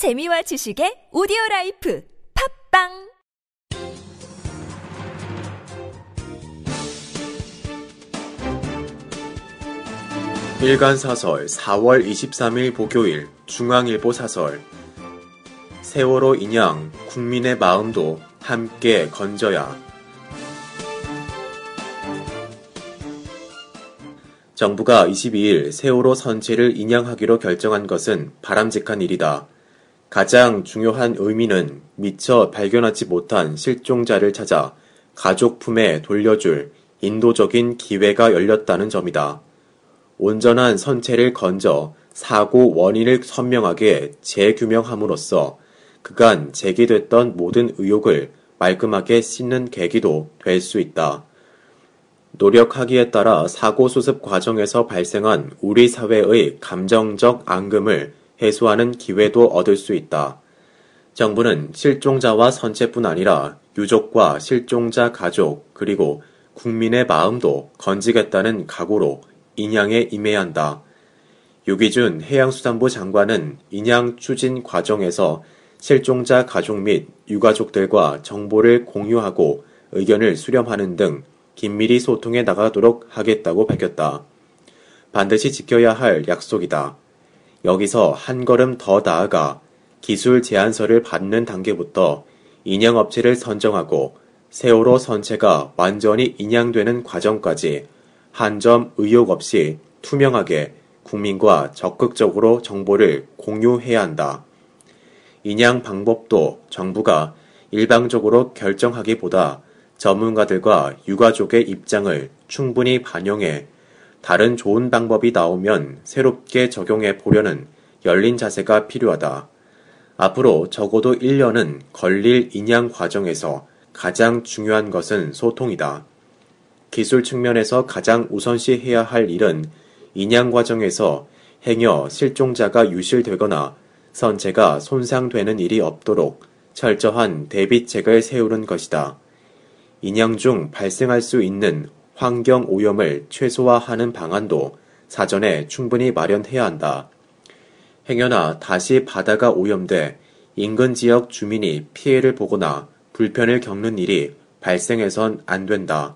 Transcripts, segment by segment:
재미와 지식의 오디오 라이프 팟빵! 일간 사설 4월 23일 목요일 중앙일보 사설. 세월호 인양 국민의 마음도 함께 건져야. 정부가 22일 세월호 선체를 인양하기로 결정한 것은 바람직한 일이다. 가장 중요한 의미는 미처 발견하지 못한 실종자를 찾아 가족 품에 돌려줄 인도적인 기회가 열렸다는 점이다. 온전한 선체를 건져 사고 원인을 선명하게 재규명함으로써 그간 제기됐던 모든 의혹을 말끔하게 씻는 계기도 될 수 있다. 노력하기에 따라 사고 수습 과정에서 발생한 우리 사회의 감정적 앙금을 해소하는 기회도 얻을 수 있다. 정부는 실종자와 선체뿐 아니라 유족과 실종자 가족 그리고 국민의 마음도 건지겠다는 각오로 인양에 임해야 한다. 유기준 해양수산부 장관은 인양 추진 과정에서 실종자 가족 및 유가족들과 정보를 공유하고 의견을 수렴하는 등 긴밀히 소통해 나가도록 하겠다고 밝혔다. 반드시 지켜야 할 약속이다. 여기서 한 걸음 더 나아가 기술 제안서를 받는 단계부터 인양업체를 선정하고 세월호 선체가 완전히 인양되는 과정까지 한 점 의혹 없이 투명하게 국민과 적극적으로 정보를 공유해야 한다. 인양 방법도 정부가 일방적으로 결정하기보다 전문가들과 유가족의 입장을 충분히 반영해 다른 좋은 방법이 나오면 새롭게 적용해 보려는 열린 자세가 필요하다. 앞으로 적어도 1년은 걸릴 인양 과정에서 가장 중요한 것은 소통이다. 기술 측면에서 가장 우선시 해야 할 일은 인양 과정에서 행여 실종자가 유실되거나 선체가 손상되는 일이 없도록 철저한 대비책을 세우는 것이다. 인양 중 발생할 수 있는 환경 오염을 최소화하는 방안도 사전에 충분히 마련해야 한다. 행여나 다시 바다가 오염돼 인근 지역 주민이 피해를 보거나 불편을 겪는 일이 발생해선 안 된다.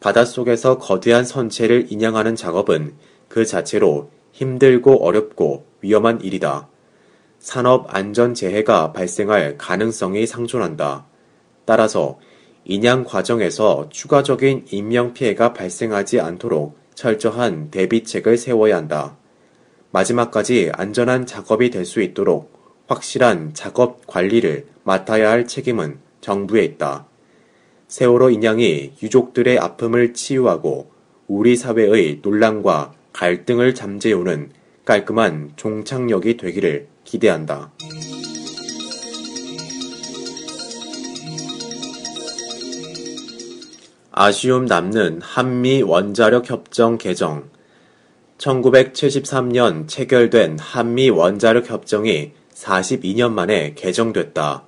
바닷속에서 거대한 선체를 인양하는 작업은 그 자체로 힘들고 어렵고 위험한 일이다. 산업 안전 재해가 발생할 가능성이 상존한다. 따라서 인양 과정에서 추가적인 인명 피해가 발생하지 않도록 철저한 대비책을 세워야 한다. 마지막까지 안전한 작업이 될 수 있도록 확실한 작업 관리를 맡아야 할 책임은 정부에 있다. 세월호 인양이 유족들의 아픔을 치유하고 우리 사회의 논란과 갈등을 잠재우는 깔끔한 종착역이 되기를 기대한다. 아쉬움 남는 한미 원자력 협정 개정 1973년 체결된 한미 원자력 협정이 42년 만에 개정됐다.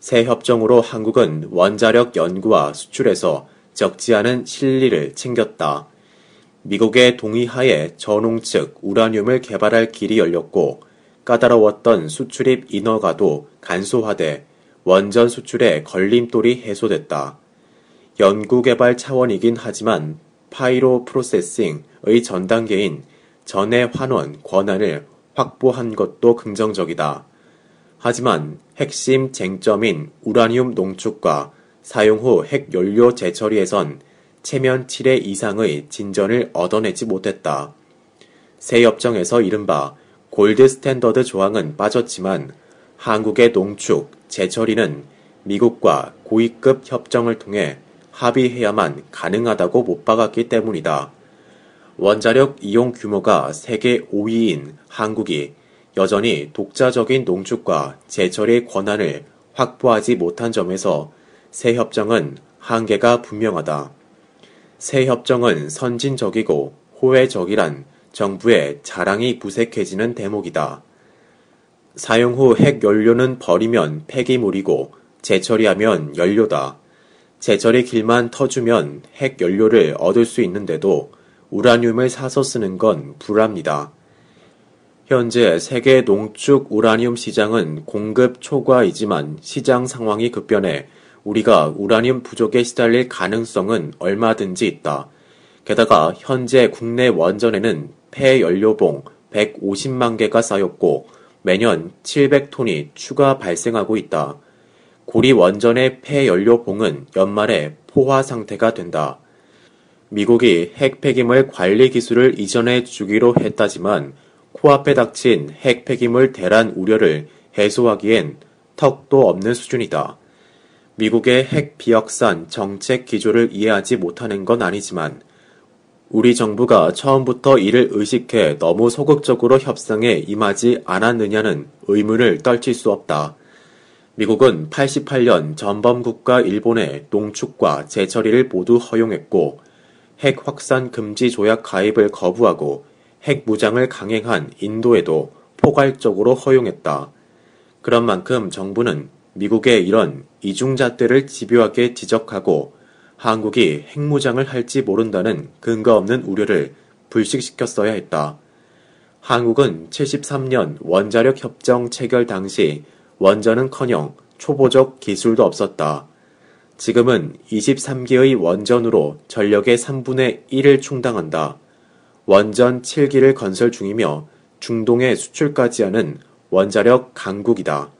새 협정으로 한국은 원자력 연구와 수출에서 적지 않은 실리를 챙겼다. 미국의 동의하에 전홍 측 우라늄을 개발할 길이 열렸고 까다로웠던 수출입 인허가도 간소화돼 원전 수출의 걸림돌이 해소됐다. 연구개발 차원이긴 하지만 파이로 프로세싱의 전 단계인 전해 환원 권한을 확보한 것도 긍정적이다. 하지만 핵심 쟁점인 우라늄 농축과 사용 후 핵 연료 재처리에선 체면 7회 이상의 진전을 얻어내지 못했다. 새 협정에서 이른바 gold standard 조항은 빠졌지만 한국의 농축, 재처리는 미국과 고위급 협정을 통해 합의해야만 가능하다고 못 박았기 때문이다. 원자력 이용 규모가 세계 5위인 한국이 여전히 독자적인 농축과 재처리 권한을 확보하지 못한 점에서 새 협정은 한계가 분명하다. 새 협정은 선진적이고 호혜적이란 정부의 자랑이 부색해지는 대목이다. 사용 후 핵 연료는 버리면 폐기물이고 재처리하면 연료다. 제철의 길만 터주면 핵 연료를 얻을 수 있는데도 우라늄을 사서 쓰는 건 불합니다. 현재 세계 농축 우라늄 시장은 공급 초과이지만 시장 상황이 급변해 우리가 우라늄 부족에 시달릴 가능성은 얼마든지 있다. 게다가 현재 국내 원전에는 폐연료봉 150만 개가 쌓였고 매년 700톤이 추가 발생하고 있다. 고리 원전의 폐연료봉은 연말에 포화 상태가 된다. 미국이 핵 폐기물 관리 기술을 이전해 주기로 했다지만 코앞에 닥친 핵 폐기물 대란 우려를 해소하기엔 턱도 없는 수준이다. 미국의 핵 비확산 정책 기조를 이해하지 못하는 건 아니지만 우리 정부가 처음부터 이를 의식해 너무 소극적으로 협상에 임하지 않았느냐는 의문을 떨칠 수 없다. 미국은 88년 전범국가 일본의 농축과 재처리를 모두 허용했고 핵 확산 금지 조약 가입을 거부하고 핵 무장을 강행한 인도에도 포괄적으로 허용했다. 그런 만큼 정부는 미국의 이런 이중잣대를 집요하게 지적하고 한국이 핵무장을 할지 모른다는 근거 없는 우려를 불식시켰어야 했다. 한국은 73년 원자력 협정 체결 당시 원전은 커녕 초보적 기술도 없었다. 지금은 23기의 원전으로 전력의 3분의 1을 충당한다. 원전 7기를 건설 중이며 중동에 수출까지 하는 원자력 강국이다.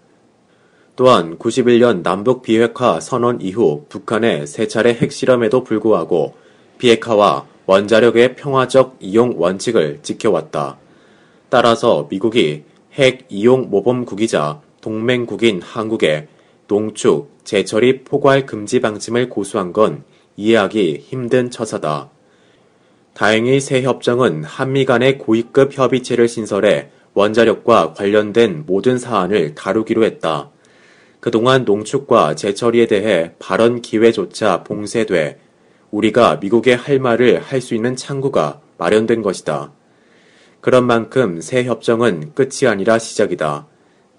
또한 91년 남북 비핵화 선언 이후 북한의 세 차례 핵실험에도 불구하고 비핵화와 원자력의 평화적 이용 원칙을 지켜왔다. 따라서 미국이 핵 이용 모범국이자 동맹국인 한국에 농축, 재처리 포괄 금지 방침을 고수한 건 이해하기 힘든 처사다. 다행히 새 협정은 한미 간의 고위급 협의체를 신설해 원자력과 관련된 모든 사안을 다루기로 했다. 그동안 농축과 재처리에 대해 발언 기회조차 봉쇄돼 우리가 미국에 할 말을 할 수 있는 창구가 마련된 것이다. 그런 만큼 새 협정은 끝이 아니라 시작이다.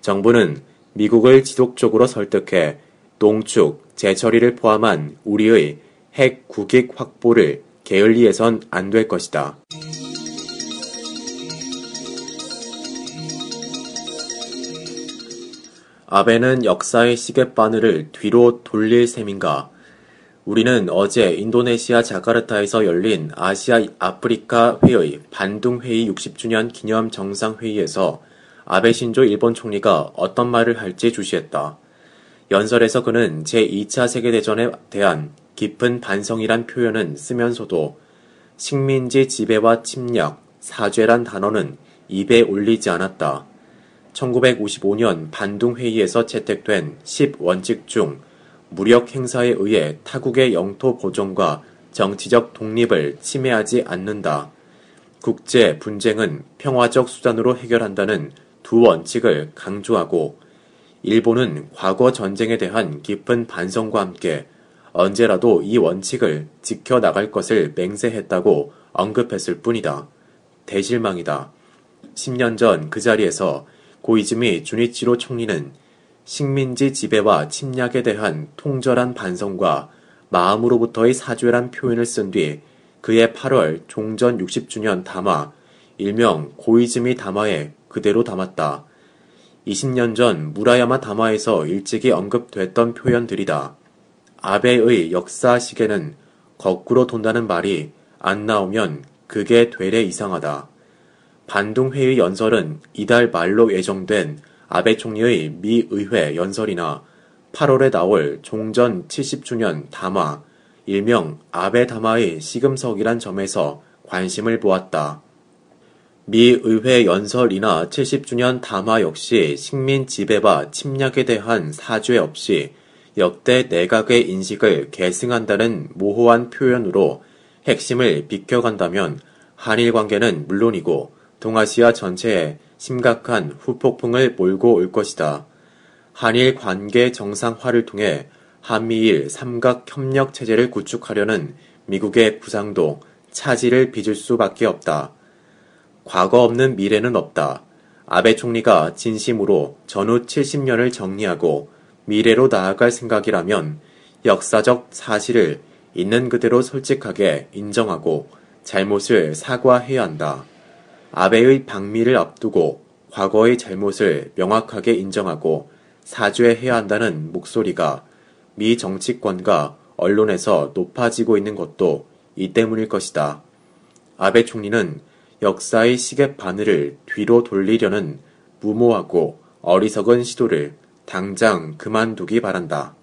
정부는 미국을 지속적으로 설득해 농축, 재처리를 포함한 우리의 핵 국익 확보를 게을리해선 안 될 것이다. 아베는 역사의 시계바늘을 뒤로 돌릴 셈인가? 우리는 어제 인도네시아 자카르타에서 열린 아시아 아프리카 회의 반둥 회의 60주년 기념 정상회의에서 아베 신조 일본 총리가 어떤 말을 할지 주시했다. 연설에서 그는 제2차 세계대전에 대한 깊은 반성이란 표현은 쓰면서도 식민지 지배와 침략, 사죄란 단어는 입에 올리지 않았다. 1955년 반둥회의에서 채택된 10원칙 중 무력 행사에 의해 타국의 영토 보존과 정치적 독립을 침해하지 않는다. 국제 분쟁은 평화적 수단으로 해결한다는 두 원칙을 강조하고 일본은 과거 전쟁에 대한 깊은 반성과 함께 언제라도 이 원칙을 지켜나갈 것을 맹세했다고 언급했을 뿐이다. 대실망이다. 10년 전 그 자리에서 고이즈미 주니치로 총리는 식민지 지배와 침략에 대한 통절한 반성과 마음으로부터의 사죄란 표현을 쓴 뒤 그의 8월 종전 60주년 담화, 일명 고이즈미 담화에 그대로 담았다. 20년 전 무라야마 담화에서 일찍이 언급됐던 표현들이다. 아베의 역사 시계는 거꾸로 돈다는 말이 안 나오면 그게 되레 이상하다. 반둥회의 연설은 이달 말로 예정된 아베 총리의 미 의회 연설이나 8월에 나올 종전 70주년 담화, 일명 아베 담화의 시금석이란 점에서 관심을 보았다. 미 의회 연설이나 70주년 담화 역시 식민 지배와 침략에 대한 사죄 없이 역대 내각의 인식을 계승한다는 모호한 표현으로 핵심을 비켜간다면 한일 관계는 물론이고 동아시아 전체에 심각한 후폭풍을 몰고 올 것이다. 한일 관계 정상화를 통해 한미일 삼각 협력 체제를 구축하려는 미국의 부상도 차질을 빚을 수밖에 없다. 과거 없는 미래는 없다. 아베 총리가 진심으로 전후 70년을 정리하고 미래로 나아갈 생각이라면 역사적 사실을 있는 그대로 솔직하게 인정하고 잘못을 사과해야 한다. 아베의 방미를 앞두고 과거의 잘못을 명확하게 인정하고 사죄해야 한다는 목소리가 미 정치권과 언론에서 높아지고 있는 것도 이 때문일 것이다. 아베 총리는 역사의 시계 바늘을 뒤로 돌리려는 무모하고 어리석은 시도를 당장 그만두기 바란다.